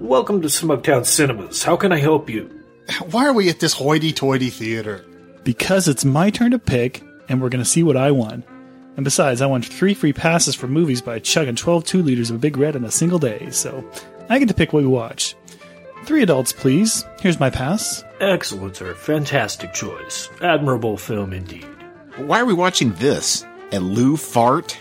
Welcome to Smugtown Cinemas. How can I help you? Why are we at this hoity-toity theater? Because it's my turn to pick, and we're going to see what I won. And besides, I won three free passes for movies by chugging 12 2 liters of Big Red in a single day, so I get to pick what we watch. Three adults, please. Here's my pass. Excellent, sir. Fantastic choice. Admirable film indeed. Why are we watching this? A Lou fart?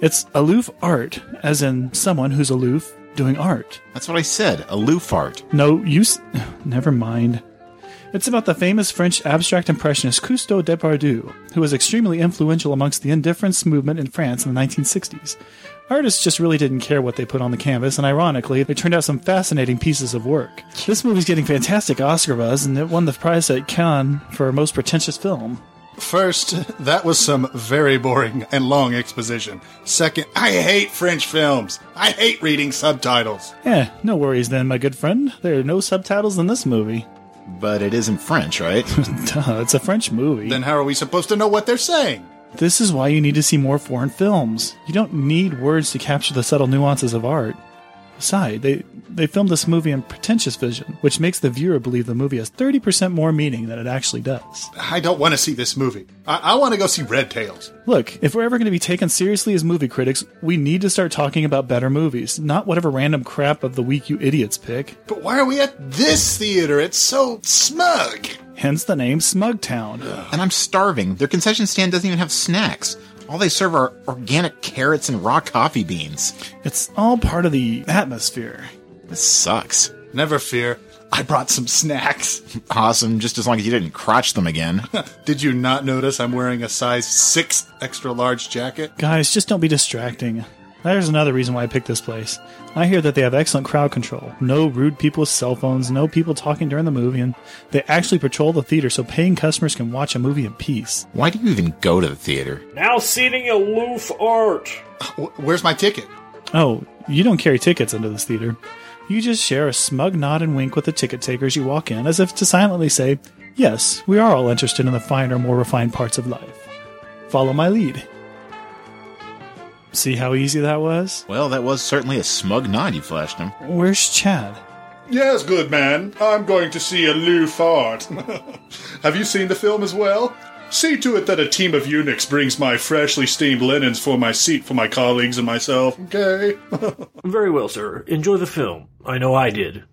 It's aloof art, as in someone who's aloof doing art. That's what I said. A Lou fart. No, you. S- Never mind. It's about the famous French abstract impressionist Cousteau Depardieu, who was extremely influential amongst the indifference movement in France in the 1960s. Artists just really didn't care what they put on the canvas, and ironically, they turned out some fascinating pieces of work. This movie's getting fantastic Oscar buzz, and it won the prize at Cannes for most pretentious film. First, that was some very boring and long exposition. Second, I hate French films. I hate reading subtitles. Eh, no worries then, my good friend. There are no subtitles in this movie. But it isn't French, right? Duh, it's a French movie. Then how are we supposed to know what they're saying? This is why you need to see more foreign films. You don't need words to capture the subtle nuances of art. Besides, they, they filmed this movie in pretentious vision, which makes the viewer believe the movie has 30% more meaning than it actually does. I don't want to see this movie. I, I want to go see Red Tails. Look, if we're ever going to be taken seriously as movie critics, we need to start talking about better movies, not whatever random crap of the week you idiots pick. But why are we at this theater? It's so smug. Hence the name Smugtown. and I'm starving. Their concession stand doesn't even have snacks. All they serve are organic carrots and raw coffee beans. It's all part of the atmosphere. This sucks. Never fear. I brought some snacks. Awesome, just as long as you didn't crotch them again. Did you not notice I'm wearing a size 6 extra large jacket? Guys, just don't be distracting. There's another reason why I picked this place. I hear that they have excellent crowd control. No rude people with cell phones, no people talking during the movie, and they actually patrol the theater so paying customers can watch a movie in peace. Why do you even go to the theater? Now seating aloof art. Where's my ticket? Oh, you don't carry tickets into this theater. You just share a smug nod and wink with the ticket takers you walk in, as if to silently say, Yes, we are all interested in the finer, more refined parts of life. Follow my lead. See how easy that was? Well, that was certainly a smug nod you flashed him. Where's Chad? Yes, good man. I'm going to see a Lou fart. Have you seen the film as well? See to it that a team of eunuchs brings my freshly steamed linens for my seat for my colleagues and myself, okay? Very well, sir. Enjoy the film. I know I did.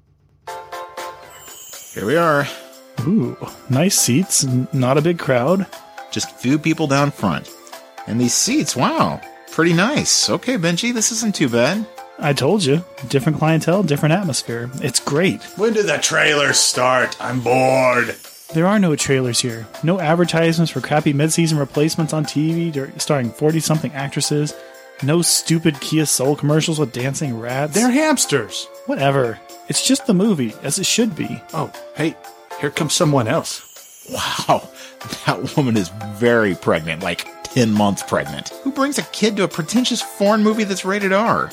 Here we are. Ooh, nice seats, not a big crowd. Just a few people down front. And these seats, wow. Pretty nice. Okay, Benji, this isn't too bad. I told you, different clientele, different atmosphere. It's great. when did the trailer start? I'm bored. There are no trailers here, no advertisements for crappy mid-season replacements on TV dur- starring 40-something actresses, no stupid Kia Soul commercials with dancing rats. They're hamsters. Whatever. It's just the movie, as it should be. Oh, hey, here comes someone else. Wow, that woman is very pregnant, like 10 months pregnant. Who brings a kid to a pretentious foreign movie that's rated R?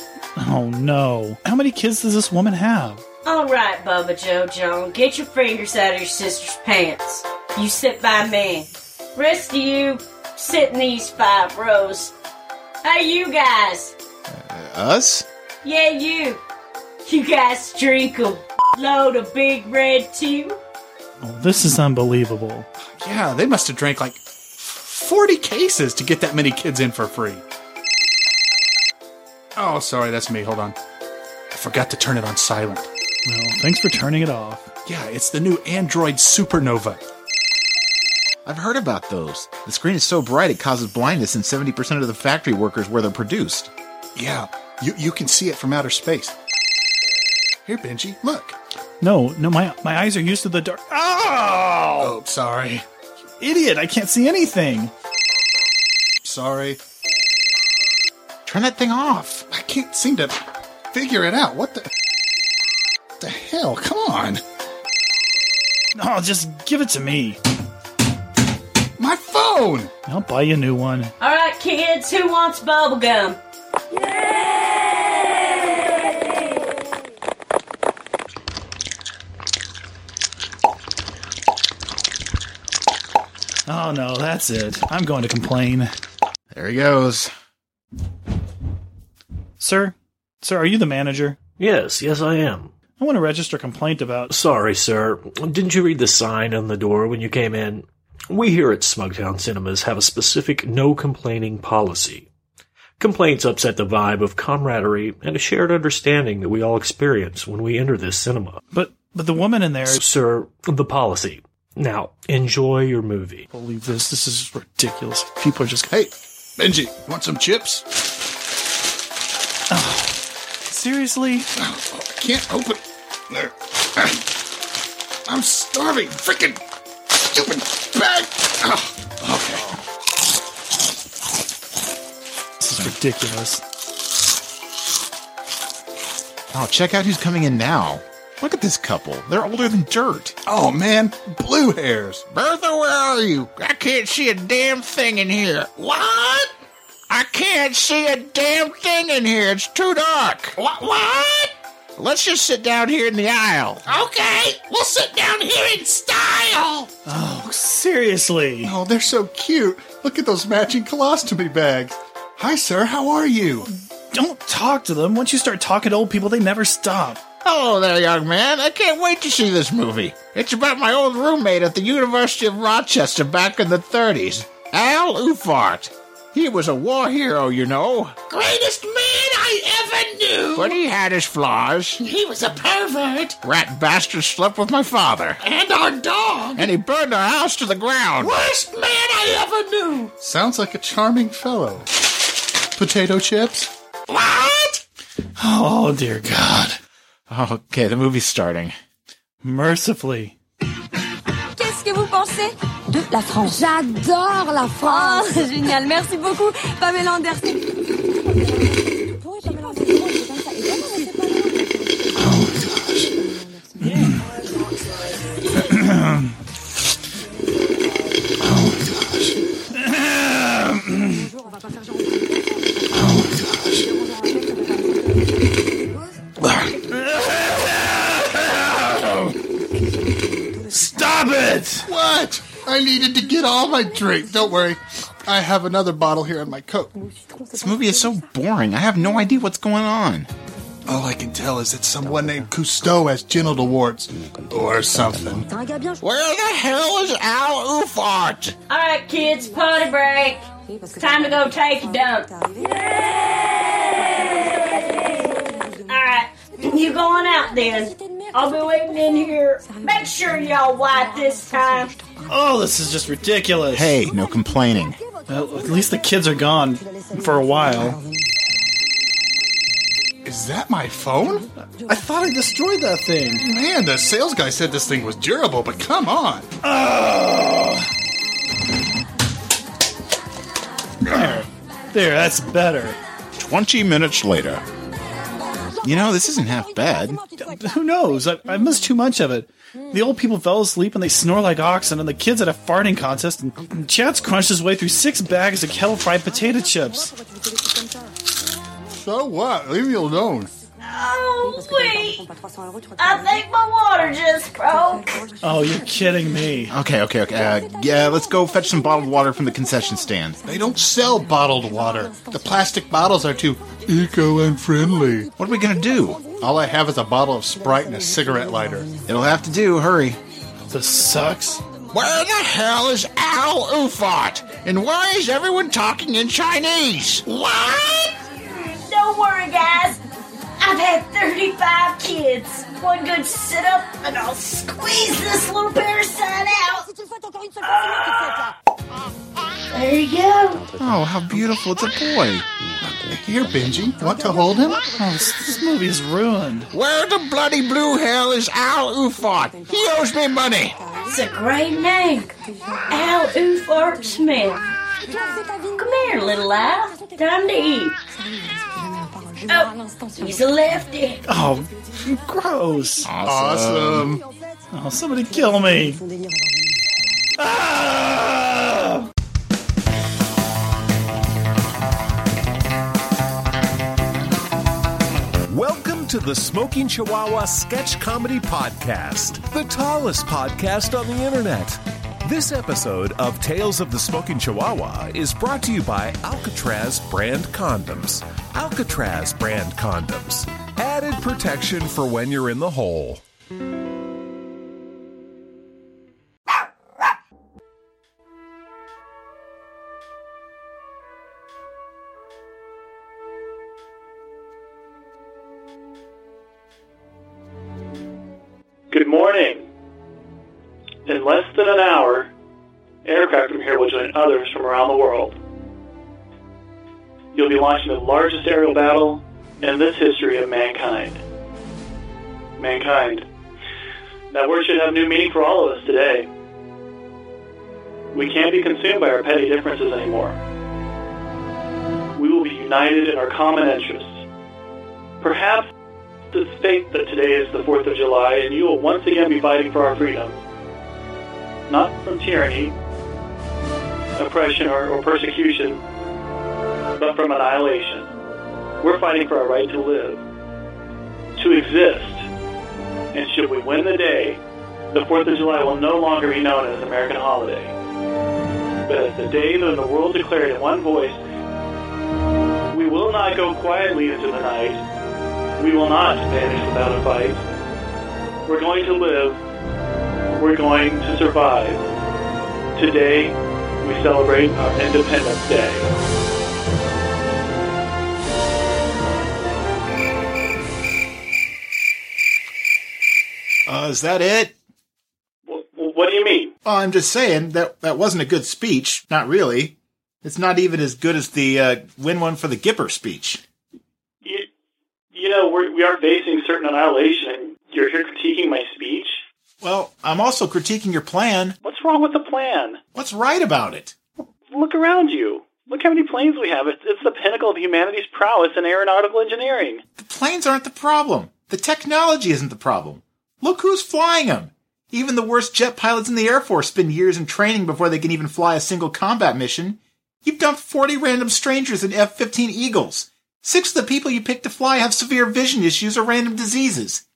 Oh no. How many kids does this woman have? All right, Bubba Joe Joan, get your fingers out of your sister's pants. You sit by me. Rest of you, sit in these five rows. Hey, you guys. Uh, us? Yeah, you. You guys drink a load of Big Red too? Oh, this is unbelievable. Yeah, they must have drank like 40 cases to get that many kids in for free. Oh, sorry, that's me. Hold on. I forgot to turn it on silent. Well, thanks for turning it off. Yeah, it's the new Android Supernova. I've heard about those. The screen is so bright it causes blindness in 70% of the factory workers where they're produced. Yeah, you, you can see it from outer space. Here, Benji, look. No, no, my my eyes are used to the dark. Oh, Oh, sorry. Idiot! I can't see anything. Sorry. Turn that thing off. I can't seem to figure it out. What the. The hell? Come on. Oh, just give it to me. My phone! I'll buy you a new one. All right, kids, who wants bubble gum? Oh no, that's it. I'm going to complain. There he goes. Sir? Sir, are you the manager? Yes, yes, I am. I want to register a complaint about. Sorry, sir. Didn't you read the sign on the door when you came in? We here at Smugtown Cinemas have a specific no complaining policy. Complaints upset the vibe of camaraderie and a shared understanding that we all experience when we enter this cinema. But but the woman in there. Sir, the policy. Now, enjoy your movie. Believe this. This is ridiculous. People are just. Hey, Benji, want some chips? Seriously? Oh, I can't open. There. I'm starving. Freaking stupid bag. Oh, okay. This is ridiculous. Oh, check out who's coming in now. Look at this couple. They're older than dirt. Oh man, blue hairs. Bertha, where are you? I can't see a damn thing in here. What? I can't see a damn thing in here. It's too dark. What? What? Let's just sit down here in the aisle. Okay, we'll sit down here in style. Oh, seriously. Oh, they're so cute. Look at those matching colostomy bags. Hi, sir. How are you? Don't talk to them. Once you start talking to old people, they never stop. Hello there, young man. I can't wait to see this movie. It's about my old roommate at the University of Rochester back in the 30s, Al Ufart. He was a war hero, you know. Greatest man I ever knew. But he had his flaws. He was a pervert. Rat bastard slept with my father. And our dog. And he burned our house to the ground. Worst man I ever knew. Sounds like a charming fellow. Potato chips? What? Oh, dear God. Okay, the movie's starting. Mercifully. Qu'est-ce que vous pensez De la France. J'adore la Oh, France. génial. Merci beaucoup, Pamela Anderson. Needed to get all my drink. Don't worry. I have another bottle here in my coat. This movie is so boring. I have no idea what's going on. All I can tell is that someone named Cousteau has genital warts. Or something. T'es un gars bien. Where the hell is Al Ufart? All right, kids, potty break. Oui, parce que Time to go take a dump. t'es. All right, you going out then? I'll be waiting in here. Make sure y'all wipe this time. Oh, this is just ridiculous. Hey, no complaining. Well, at least the kids are gone for a while. Is that my phone? I thought I destroyed that thing. Man, the sales guy said this thing was durable, but come on. There. There, that's better. 20 minutes later. You know, this isn't half bad. Who knows? I, I missed too much of it. The old people fell asleep and they snore like oxen, and the kids had a farting contest, and Chad's crunched his way through six bags of kettle fried potato chips. So what? Leave me alone. Oh, wait. I think my water just broke. Oh, you're kidding me. Okay, okay, okay. Uh, yeah, let's go fetch some bottled water from the concession stand. They don't sell bottled water. The plastic bottles are too eco-unfriendly. What are we gonna do? All I have is a bottle of Sprite and a cigarette lighter. It'll have to do. Hurry. This sucks. Where the hell is Al Ufart? And why is everyone talking in Chinese? What? Don't worry, guys. I've had 35 kids. One good sit up, and I'll squeeze this little parasite out. Si tu le fais encore une seule fois, c'est moi qui te fais ça. There you go. Oh, how beautiful. It's a boy. Here, Benji. Want to hold him? Oh, this, this movie is ruined. Where the bloody blue hell is Al Ufart? He owes me money. It's a great name. Al Ufart Smith. Come here, little Al. Time to eat. Oh, he's a lefty. Oh, gross. Awesome. Oh, somebody kill me. Ah! Welcome to the Smoking Chihuahua Sketch Comedy Podcast, the tallest podcast on the internet. This episode of Tales of the Smoking Chihuahua is brought to you by Alcatraz brand condoms. Alcatraz brand condoms. Added protection for when you're in the hole. Good morning. In less than an hour, aircraft from here will join others from around the world. You'll be launching the largest aerial battle in this history of mankind. Mankind. That word should have new meaning for all of us today. We can't be consumed by our petty differences anymore. We will be united in our common interests. Perhaps it's fate that today is the 4th of July and you will once again be fighting for our freedom. Not from tyranny, oppression, or, or persecution, but from annihilation. We're fighting for our right to live, to exist. And should we win the day, the 4th of July will no longer be known as an American holiday, but as the day that the world declared in one voice, we will not go quietly into the night. We will not vanish without a fight. We're going to live. We're going to survive. Today, we celebrate our Independence Day. Is that it? Wh- What do you mean? Well, I'm just saying that that wasn't a good speech. Not really. It's not even as good as the uh, win one for the Gipper speech. You, you know, we're, we are facing certain annihilation, and you're here critiquing my speech? Well, I'm also critiquing your plan. What's wrong with the plan? What's right about it? Look around you. Look how many planes we have. It's, it's the pinnacle of humanity's prowess in aeronautical engineering. The planes aren't the problem. The technology isn't the problem. Look who's flying them. Even the worst jet pilots in the Air Force spend years in training before they can even fly a single combat mission. You've dumped 40 random strangers in F 15 Eagles. Six of the people you picked to fly have severe vision issues or random diseases.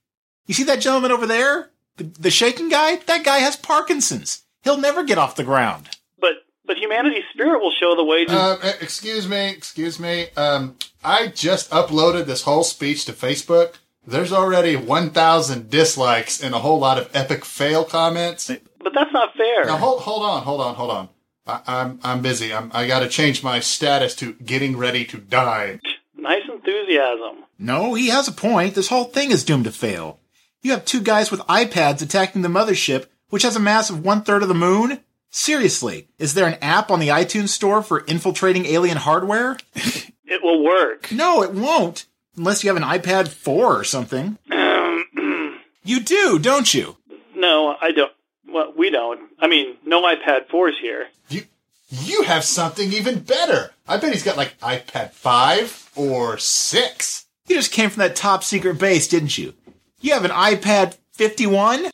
You see that gentleman over there? The, the shaking guy? That guy has Parkinson's. He'll never get off the ground. But but humanity's spirit will show the way to. E- excuse me, excuse me. Um, I just uploaded this whole speech to Facebook. There's already 1,000 dislikes and a whole lot of epic fail comments. but that's not fair. Now hold hold on, hold on, hold on. I, I'm I'm busy. I'm I got to change my status to getting ready to die. Nice enthusiasm. No, he has a point. This whole thing is doomed to fail. You have two guys with iPads attacking the mothership, which has a mass of one third of the moon? Seriously, is there an app on the iTunes store for infiltrating alien hardware? It will work. No, it won't. Unless you have an iPad 4 or something. Um, You do, don't you? no, I don't. Well, we don't. I mean, no iPad 4s here. You you have something even better. I bet he's got like iPad five or six. You just came from that top secret base, didn't you? You have an iPad 51?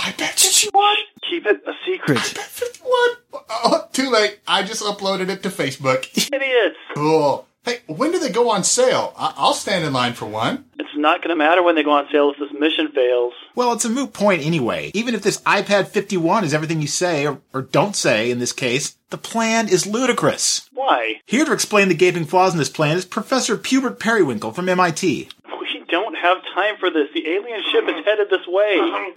iPad fifty one. Keep it a secret. iPad Fifty one. Oh, too late. I just uploaded it to Facebook. Idiots. Cool. Hey, when do they go on sale? I- I'll stand in line for one. It's not going to matter when they go on sale if this mission fails. Well, it's a moot point anyway. Even if this iPad 51 is everything you say, or, or don't say in this case, the plan is ludicrous. Why? Here to explain the gaping flaws in this plan is Professor Pubert Periwinkle from MIT. We don't have time for this. The alien ship is headed this way.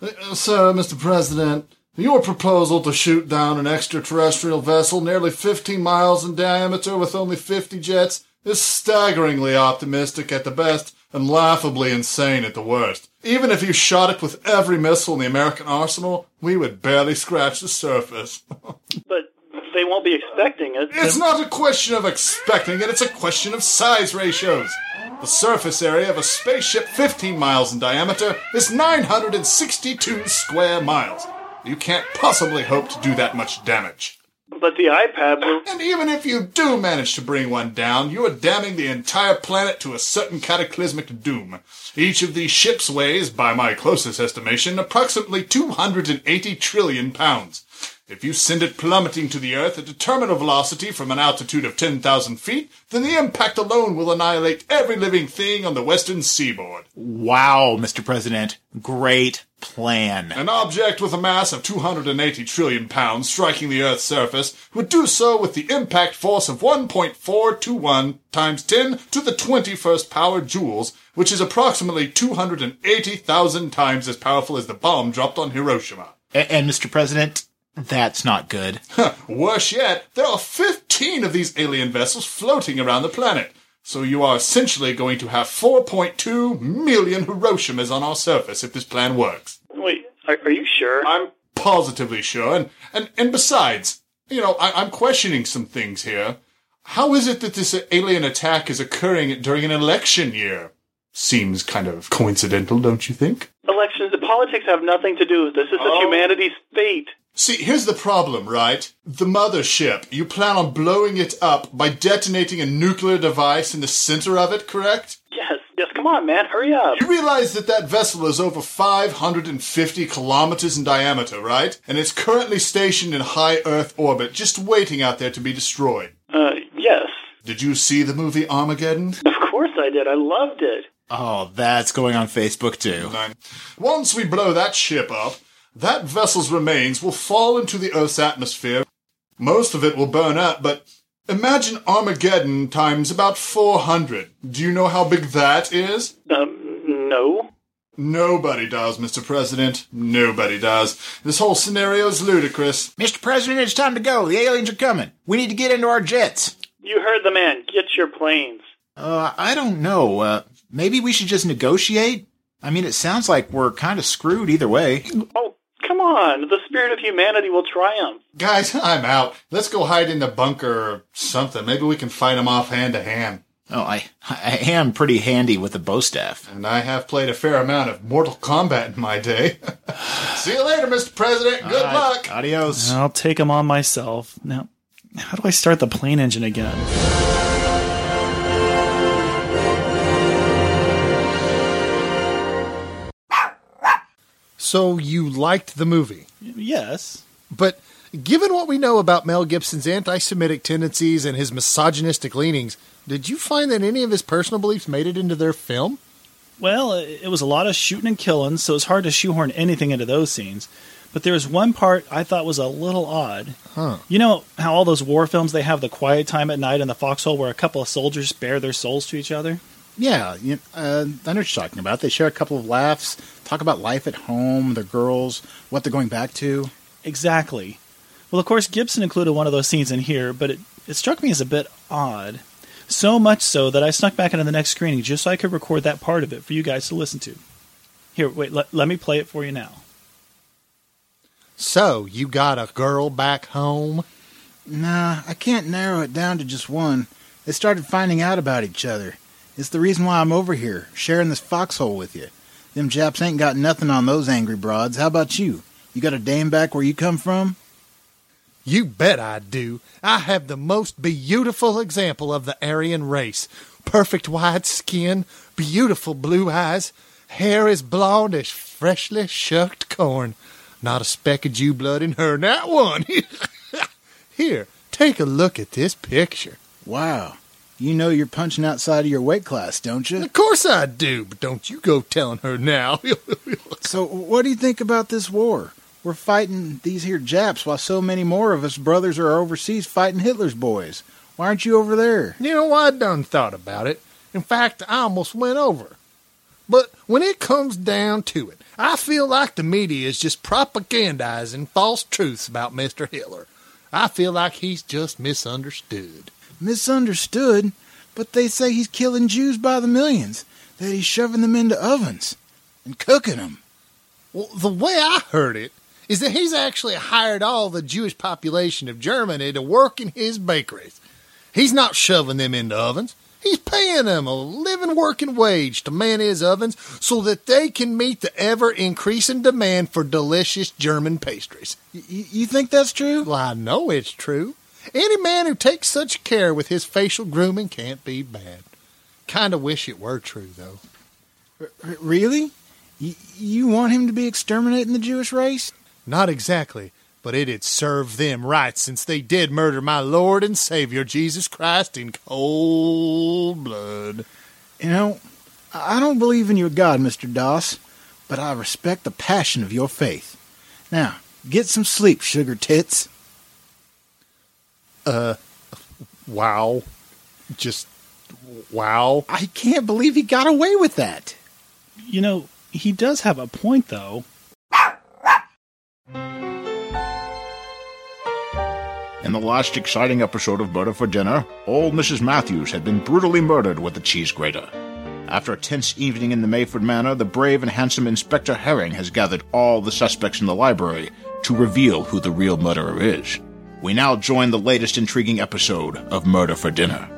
Uh, Sir, Mr. President, your proposal to shoot down an extraterrestrial vessel nearly 15 miles in diameter with only 50 jets is staggeringly optimistic at the best and laughably insane at the worst. Even if you shot it with every missile in the American arsenal, we would barely scratch the surface. But they won't be expecting it. It's not a question of expecting it, it's a question of size ratios. The surface area of a spaceship 15 miles in diameter is 962 square miles. You can't possibly hope to do that much damage. But the iPad will. And even if you do manage to bring one down, you are damning the entire planet to a certain cataclysmic doom. Each of these ships weighs, by my closest estimation, approximately 280 trillion pounds. If you send it plummeting to the Earth at a terminal velocity from an altitude of 10,000 feet, then the impact alone will annihilate every living thing on the western seaboard. Wow, Mr. President. Great. plan. An object with a mass of 280 trillion pounds striking the Earth's surface would do so with the impact force of 1.421 times 10 to the 21st power joules, which is approximately 280,000 times as powerful as the bomb dropped on Hiroshima. A- and Mr. President, that's not good. Worse yet, there are 15 of these alien vessels floating around the planet. So you are essentially going to have 4.2 million Hiroshimas on our surface if this plan works. Wait, are, are you sure? I'm positively sure. And, and, and besides, you know, I, I'm questioning some things here. How is it that this alien attack is occurring during an election year? Seems kind of coincidental, don't you think? Elections and politics have nothing to do with this. This is Oh. humanity's fate. See, here's the problem, right? The mothership. You plan on blowing it up by detonating a nuclear device in the center of it, correct? Yes, yes, come on, man, hurry up. You realize that that vessel is over 550 kilometers in diameter, right? And it's currently stationed in high Earth orbit, just waiting out there to be destroyed. Uh, yes. Did you see the movie Armageddon? Of course I did. I loved it. Oh, that's going on Facebook too. Once we blow that ship up, that vessel's remains will fall into the Earth's atmosphere. Most of it will burn up, but imagine Armageddon times about 400. Do you know how big that is? Um, no. Nobody does, Mr. President. Nobody does. This whole scenario is ludicrous. Mr. President, it's time to go. The aliens are coming. We need to get into our jets. You heard the man. Get your planes. Uh, I don't know. Uh, maybe we should just negotiate? I mean, it sounds like we're kind of screwed either way. Oh, come on. The spirit of humanity will triumph. Guys, I'm out. Let's go hide in the bunker or something. Maybe we can fight them off hand to hand. Oh, I, I am pretty handy with a bow staff. And I have played a fair amount of Mortal Kombat in my day. See you later, Mr. President. Good All right, luck. Adios. I'll take them on myself. Now, how do I start the plane engine again? So you liked the movie, Yes. but given what we know about Mel Gibson's anti-Semitic tendencies and his misogynistic leanings, did you find that any of his personal beliefs made it into their film? Well, it it was a lot of shooting and killing, so it's hard to shoehorn anything into those scenes. But there was one part I thought was a little odd. Huh. You know how all those war films they have the quiet time at night in the foxhole where a couple of soldiers bare their souls to each other? Yeah, you, uh, I know what you're talking about. They share a couple of laughs, talk about life at home, their girls, what they're going back to. Exactly. Well, of course, Gibson included one of those scenes in here, but it, it struck me as a bit odd. So much so that I snuck back into the next screening just so I could record that part of it for you guys to listen to. Here, wait, let, let me play it for you now. So you got a girl back home? Nah, I can't narrow it down to just one. They started finding out about each other. It's the reason why I'm over here, sharing this foxhole with you. Them Japs ain't got nothing on those angry broads. How about you? You got a dame back where you come from? You bet I do. I have the most beautiful example of the Aryan race. Perfect white skin, beautiful blue eyes, hair as blonde as freshly shucked corn. Not a speck of Jew blood in her, not one. Here, take a look at this picture. Wow. You know you're punching outside of your weight class, don't you? Of course I do, but don't you go telling her now. So, what do you think about this war? We're fighting these here Japs while so many more of us brothers are overseas fighting Hitler's boys. Why aren't you over there? You know, I done thought about it. In fact, I almost went over. But when it comes down to it, I feel like the media is just propagandizing false truths about Mr. Hitler. I feel like he's just misunderstood. Misunderstood, but they say he's killing Jews by the millions, that he's shoving them into ovens and cooking them. Well, the way I heard it is that he's actually hired all the Jewish population of Germany to work in his bakeries. He's not shoving them into ovens. He's paying them a living working wage to man his ovens so that they can meet the ever increasing demand for delicious German pastries. Y- you think that's true? Well, I know it's true. Any man who takes such care with his facial grooming can't be bad. Kinda wish it were true, though. R- really? Y- you want him to be exterminating the Jewish race? Not exactly, but it'd serve them right since they did murder my Lord and Savior Jesus Christ in cold blood. You know, I I don't believe in your God, Mr. Doss, but I respect the passion of your faith. Now, get some sleep, sugar tits. Uh, wow. Just wow. I can't believe he got away with that. You know, he does have a point, though. In the last exciting episode of Murder for Dinner, old Mrs. Matthews had been brutally murdered with a cheese grater. After a tense evening in the Mayford Manor, the brave and handsome Inspector Herring has gathered all the suspects in the library to reveal who the real murderer is. We now join the latest intriguing episode of Murder for Dinner.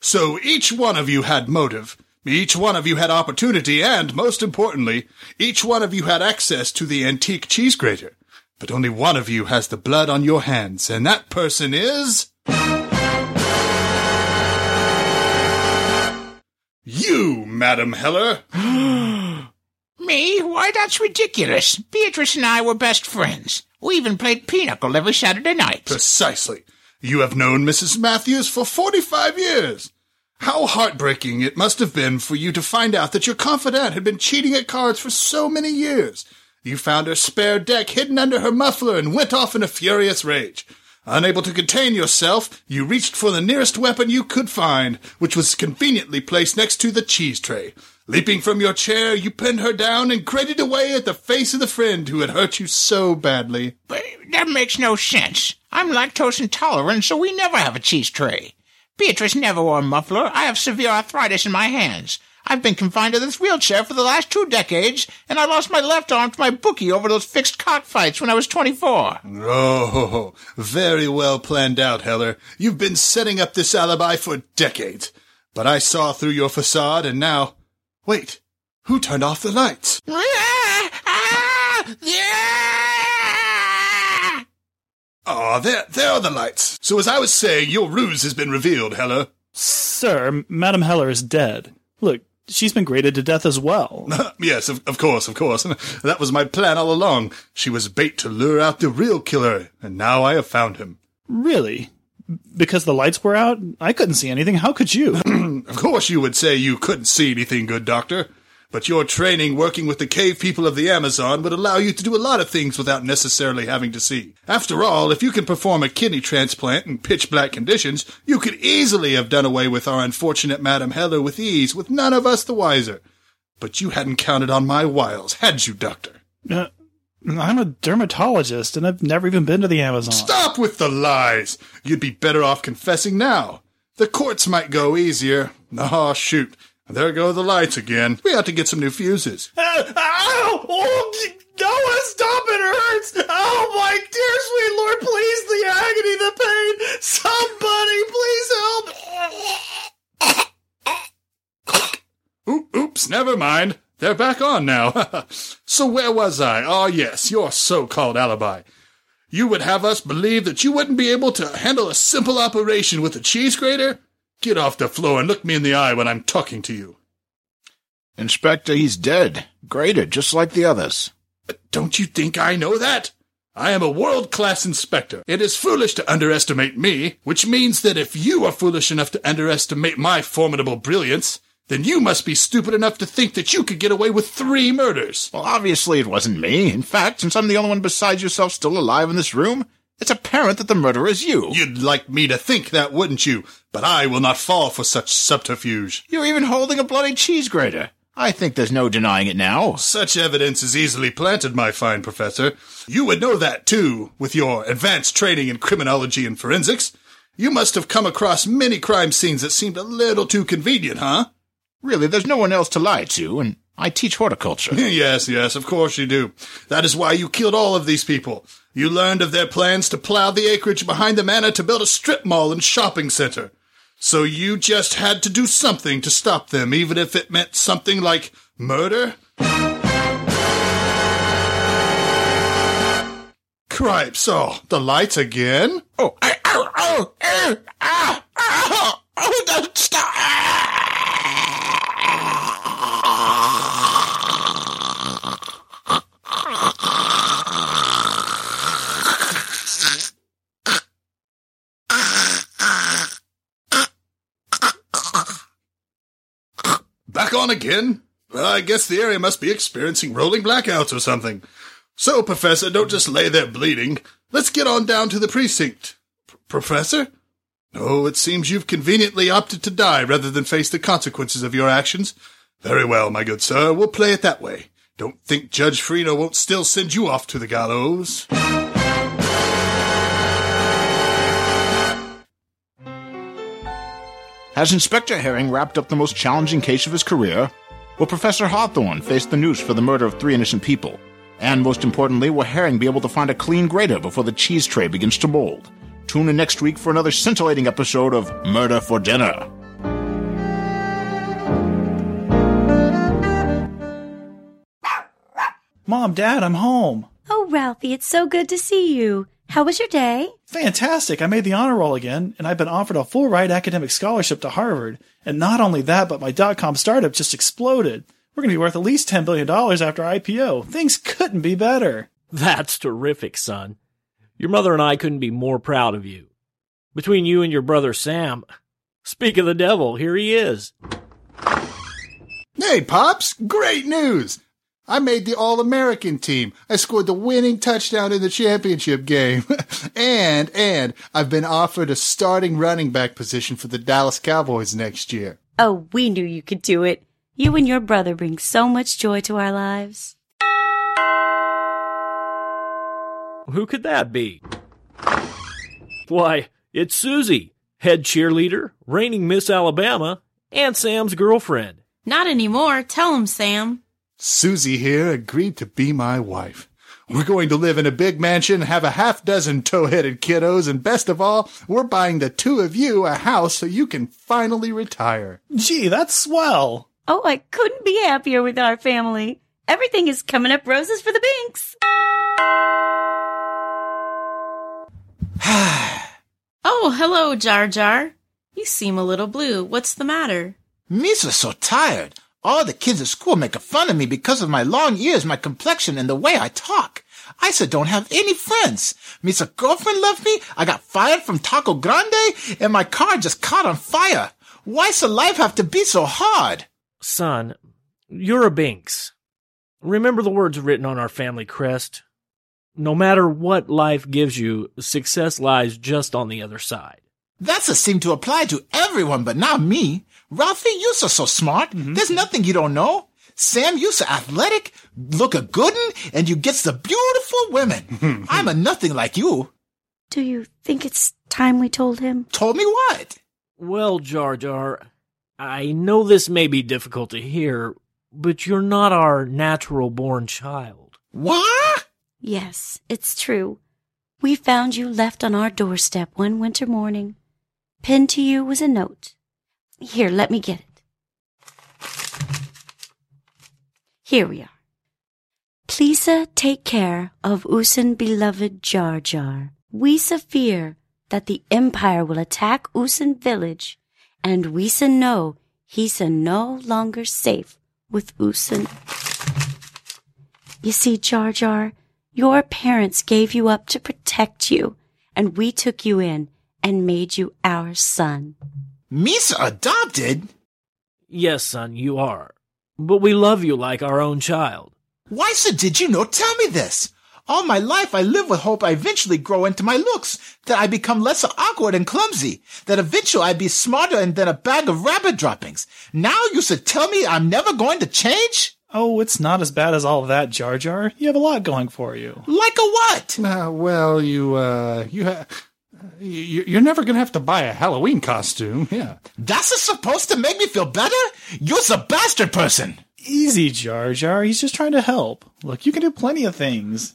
So each one of you had motive. Each one of you had opportunity, and most importantly, each one of you had access to the antique cheese grater. But only one of you has the blood on your hands, and that person is. You, Madam Heller. Me? Why, that's ridiculous. Beatrice and I were best friends. We even played pinochle every Saturday night. Precisely. You have known Mrs. Matthews for 45 years. How heartbreaking it must have been for you to find out that your confidant had been cheating at cards for so many years. You found her spare deck hidden under her muffler and went off in a furious rage. Unable to contain yourself, you reached for the nearest weapon you could find, which was conveniently placed next to the cheese tray. Leaping from your chair, you pinned her down and grated away at the face of the friend who had hurt you so badly. But that makes no sense. I'm lactose intolerant, so we never have a cheese tray. Beatrice never wore a muffler. I have severe arthritis in my hands. I've been confined to this wheelchair for the last two decades, and I lost my left arm to my bookie over those fixed cockfights when I was 24. Oh, very well planned out, Heller. You've been setting up this alibi for decades. But I saw through your facade, and now. Wait, who turned off the lights? Ah, there, there are the lights. So as I was saying, your ruse has been revealed, Heller. Sir, Madame Heller is dead. Look, she's been grated to death as well. yes, of, of course, of course. That was my plan all along. She was bait to lure out the real killer, and now I have found him. Really? Because the lights were out? I couldn't see anything. How could you? of course you would say you couldn't see anything, good doctor. But your training working with the cave people of the Amazon would allow you to do a lot of things without necessarily having to see. After all, if you can perform a kidney transplant in pitch black conditions, you could easily have done away with our unfortunate Madame Heller with ease, with none of us the wiser. But you hadn't counted on my wiles, had you, Doctor? Uh, I'm a dermatologist, and I've never even been to the Amazon. Stop with the lies! You'd be better off confessing now. The courts might go easier. Oh, shoot. There go the lights again. We ought to get some new fuses. Uh, ow! Oh, Noah, stop! It hurts! Oh, my dear sweet Lord, please, the agony, the pain! Somebody, please help! Oops, never mind. They're back on now. so where was I? Ah, oh, yes, your so-called alibi. You would have us believe that you wouldn't be able to handle a simple operation with a cheese grater? Get off the floor and look me in the eye when I'm talking to you. Inspector, he's dead. Grated, just like the others. But Don't you think I know that? I am a world-class inspector. It is foolish to underestimate me, which means that if you are foolish enough to underestimate my formidable brilliance, then you must be stupid enough to think that you could get away with three murders. Well, obviously it wasn't me. In fact, since I'm the only one besides yourself still alive in this room, it's apparent that the murderer is you. You'd like me to think that, wouldn't you? But I will not fall for such subterfuge. You're even holding a bloody cheese grater. I think there's no denying it now. Such evidence is easily planted, my fine professor. You would know that, too, with your advanced training in criminology and forensics. You must have come across many crime scenes that seemed a little too convenient, huh? Really, there's no one else to lie to, and I teach horticulture. yes, yes, of course you do. That is why you killed all of these people. You learned of their plans to plow the acreage behind the manor to build a strip mall and shopping center. So you just had to do something to stop them, even if it meant something like murder? Cripes, oh, the lights again? Oh, ow, ow, ow, ow, ow, ow, oh, don't stop! Back on again? Well, I guess the area must be experiencing rolling blackouts or something. So, Professor, don't just lay there bleeding. Let's get on down to the precinct. P- Professor? No, it seems you've conveniently opted to die rather than face the consequences of your actions. Very well, my good sir. We'll play it that way. Don't think Judge Freno won't still send you off to the gallows. Has Inspector Herring wrapped up the most challenging case of his career? Will Professor Hawthorne face the noose for the murder of three innocent people? And most importantly, will Herring be able to find a clean grater before the cheese tray begins to mold? Tune in next week for another scintillating episode of Murder for Dinner. Mom, Dad, I'm home. Oh, Ralphie, it's so good to see you. How was your day? Fantastic. I made the honor roll again, and I've been offered a full ride academic scholarship to Harvard. And not only that, but my dot com startup just exploded. We're going to be worth at least $10 billion after IPO. Things couldn't be better. That's terrific, son. Your mother and I couldn't be more proud of you. Between you and your brother Sam, speak of the devil, here he is. Hey, Pops, great news! I made the All American team. I scored the winning touchdown in the championship game. and, and, I've been offered a starting running back position for the Dallas Cowboys next year. Oh, we knew you could do it. You and your brother bring so much joy to our lives. Who could that be? Why, it's Susie, head cheerleader, reigning Miss Alabama, and Sam's girlfriend. Not anymore. Tell him, Sam. Susie here agreed to be my wife. We're going to live in a big mansion, have a half dozen tow-headed kiddos, and best of all, we're buying the two of you a house so you can finally retire. Gee, that's swell. Oh, I couldn't be happier with our family. Everything is coming up roses for the Binks. oh, hello, Jar Jar. You seem a little blue. What's the matter? Misa's so tired. All the kids at school making fun of me because of my long ears, my complexion, and the way I talk. I Isa don't have any friends. Misa's girlfriend left me. I got fired from Taco Grande, and my car just caught on fire. Why's the life have to be so hard? Son, you're a Binks. Remember the words written on our family crest? No matter what life gives you, success lies just on the other side. That's a seem to apply to everyone, but not me. Ralphie, you're so, so smart. Mm-hmm. There's nothing you don't know. Sam, you're so athletic, look a goodin', and you gets the beautiful women. I'm a nothing like you. Do you think it's time we told him? Told me what? Well, Jar Jar, I know this may be difficult to hear, but you're not our natural born child. What? Yes, it's true. We found you left on our doorstep one winter morning. Pinned to you was a note. Here, let me get it. Here we are. Please uh, take care of Usan beloved Jar Jar. We fear that the Empire will attack Usan village, and we know he's no longer safe with Usan. You see, Jar Jar, your parents gave you up to protect you, and we took you in and made you our son. Misa adopted? Yes, son, you are. But we love you like our own child. Why, sir, did you not tell me this? All my life I live with hope I eventually grow into my looks, that I become less awkward and clumsy, that eventually I be smarter than a bag of rabbit droppings. Now you should tell me I'm never going to change? Oh, it's not as bad as all that, Jar Jar. You have a lot going for you. Like a what? Uh, well, you, uh, you have. You're never going to have to buy a Halloween costume. Yeah. That's supposed to make me feel better? You're a bastard person. Easy, Jar Jar. He's just trying to help. Look, you can do plenty of things.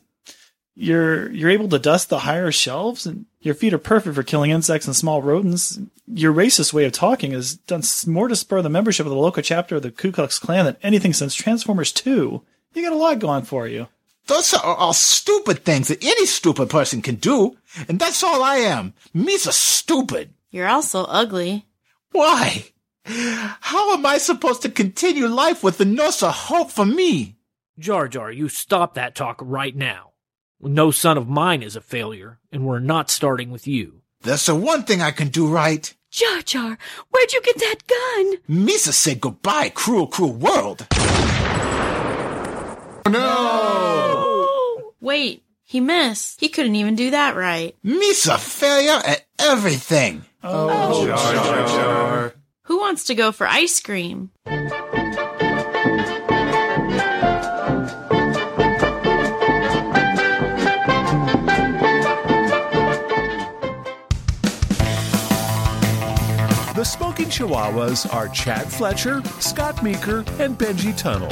You're you're able to dust the higher shelves, and your feet are perfect for killing insects and small rodents. Your racist way of talking has done more to spur the membership of the local chapter of the Ku Klux Klan than anything since Transformers 2. You got a lot going for you. Those are all stupid things that any stupid person can do, and that's all I am. Me's a stupid. You're also ugly. Why? How am I supposed to continue life with the no hope for me? Jar Jar, you stop that talk right now. No son of mine is a failure, and we're not starting with you. That's the one thing I can do right. Jar Jar, where'd you get that gun? Misa said goodbye, cruel, cruel world. No! Wait, he missed. He couldn't even do that right. Me's a failure at everything. Oh, Jar Jar. Who wants to go for ice cream? The Smoking Chihuahuas are Chad Fletcher, Scott Meeker, and Benji Tunnel.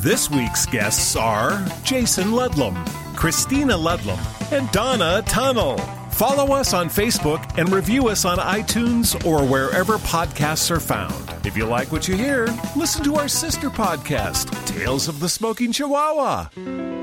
This week's guests are Jason Ludlam, Christina Ludlam, and Donna Tunnel. Follow us on Facebook and review us on iTunes or wherever podcasts are found. If you like what you hear, listen to our sister podcast, Tales of the Smoking Chihuahua.